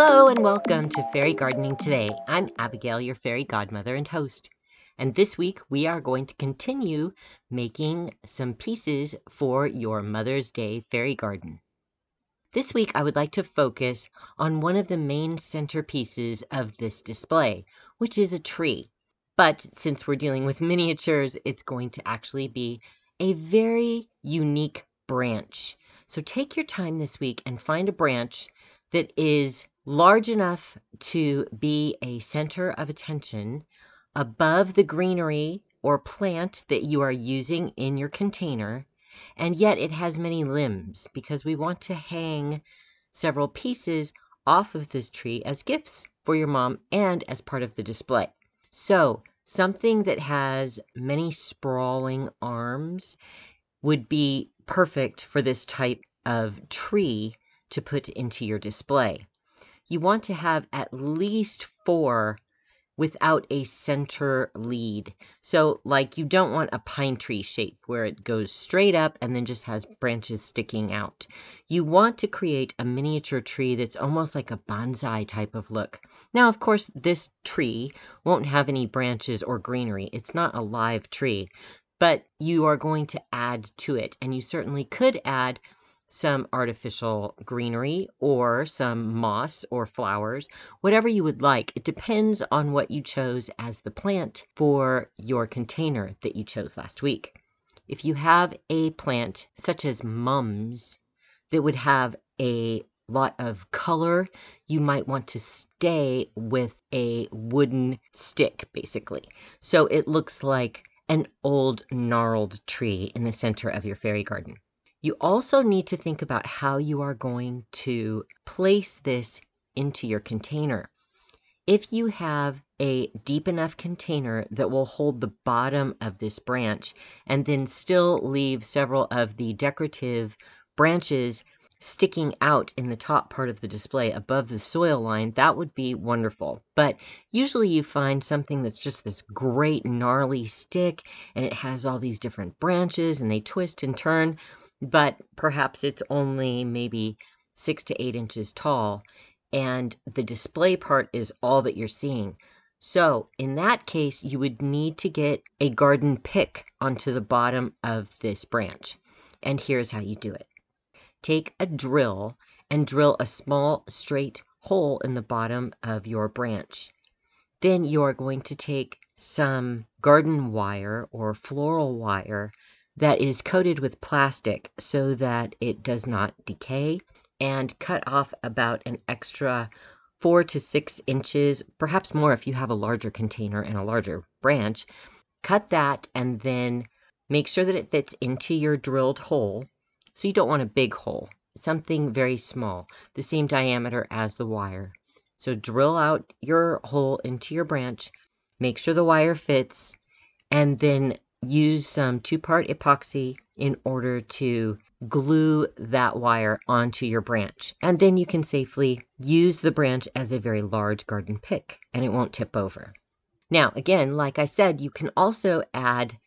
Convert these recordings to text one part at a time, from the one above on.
Hello and welcome to Fairy Gardening Today. I'm Abigail, your fairy godmother and host. And this week we are going to continue making some pieces for your Mother's Day fairy garden. This week I would like to focus on one of the main centerpieces of this display, which is a tree. But since we're dealing with miniatures, it's going to actually be a very unique branch. So take your time this week and find a branch that is large enough to be a center of attention above the greenery or plant that you are using in your container, and yet it has many limbs because we want to hang several pieces off of this tree as gifts for your mom and as part of the display. So, something that has many sprawling arms would be perfect for this type of tree to put into your display. You want to have at least four without a center lead. So, like, you don't want a pine tree shape where it goes straight up and then just has branches sticking out. You want to create a miniature tree that's almost like a bonsai type of look. Now, of course, this tree won't have any branches or greenery, it's not a live tree, but you are going to add to it, and you certainly could add some artificial greenery or some moss or flowers, whatever you would like. It depends on what you chose as the plant for your container that you chose last week. If you have a plant such as mums that would have a lot of color, you might want to stay with a wooden stick, basically. So it looks like an old gnarled tree in the center of your fairy garden. You also need to think about how you are going to place this into your container. If you have a deep enough container that will hold the bottom of this branch and then still leave several of the decorative branches sticking out in the top part of the display above the soil line, that would be wonderful. But usually you find something that's just this great gnarly stick and it has all these different branches and they twist and turn but perhaps it's only maybe six to eight inches tall, and the display part is all that you're seeing. So, in that case, you would need to get a garden pick onto the bottom of this branch. And here's how you do it take a drill and drill a small straight hole in the bottom of your branch. Then you're going to take some garden wire or floral wire that is coated with plastic so that it does not decay and cut off about an extra four to six inches, perhaps more if you have a larger container and a larger branch. Cut that and then make sure that it fits into your drilled hole. So you don't want a big hole, something very small, the same diameter as the wire. So drill out your hole into your branch, make sure the wire fits, and then use um, some two part epoxy in order to glue that wire onto your branch. And then you can safely use the branch as a very large garden pick and it won't tip over. Now, again, like I said, you can also add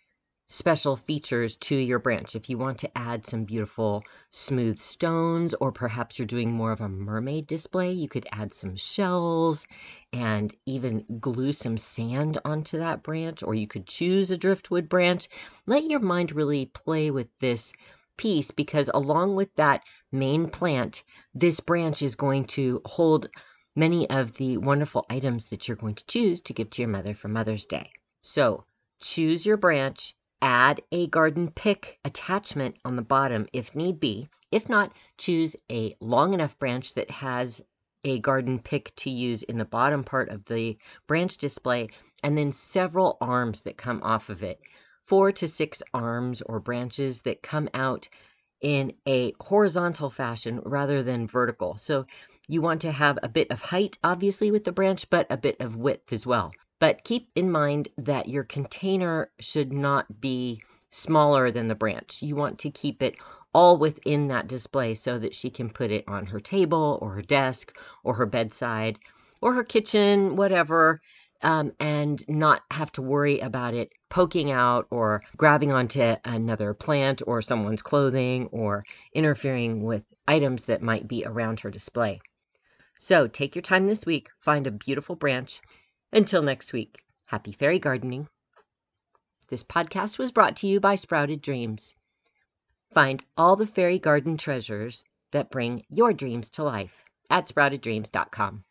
special features to your branch. If you want to add some beautiful smooth stones, or perhaps you're doing more of a mermaid display, you could add some shells and even glue some sand onto that branch, or you could choose a driftwood branch. Let your mind really play with this piece because along with that main plant, this branch is going to hold many of the wonderful items that you're going to choose to give to your mother for Mother's Day. So choose your branch Add a garden pick attachment on the bottom if need be. If not, choose a long enough branch that has a garden pick to use in the bottom part of the branch display, and then several arms that come off of it. Four to six arms or branches that come out in a horizontal fashion rather than vertical. So you want to have a bit of height, obviously, with the branch, but a bit of width as well. But keep in mind that your container should not be smaller than the branch. You want to keep it all within that display so that she can put it on her table or her desk or her bedside or her kitchen, whatever, um, and not have to worry about it poking out or grabbing onto another plant or someone's clothing or interfering with items that might be around her display. So take your time this week, find a beautiful branch. Until next week, happy fairy gardening. This podcast was brought to you by Sprouted Dreams. Find all the fairy garden treasures that bring your dreams to life at sprouteddreams.com.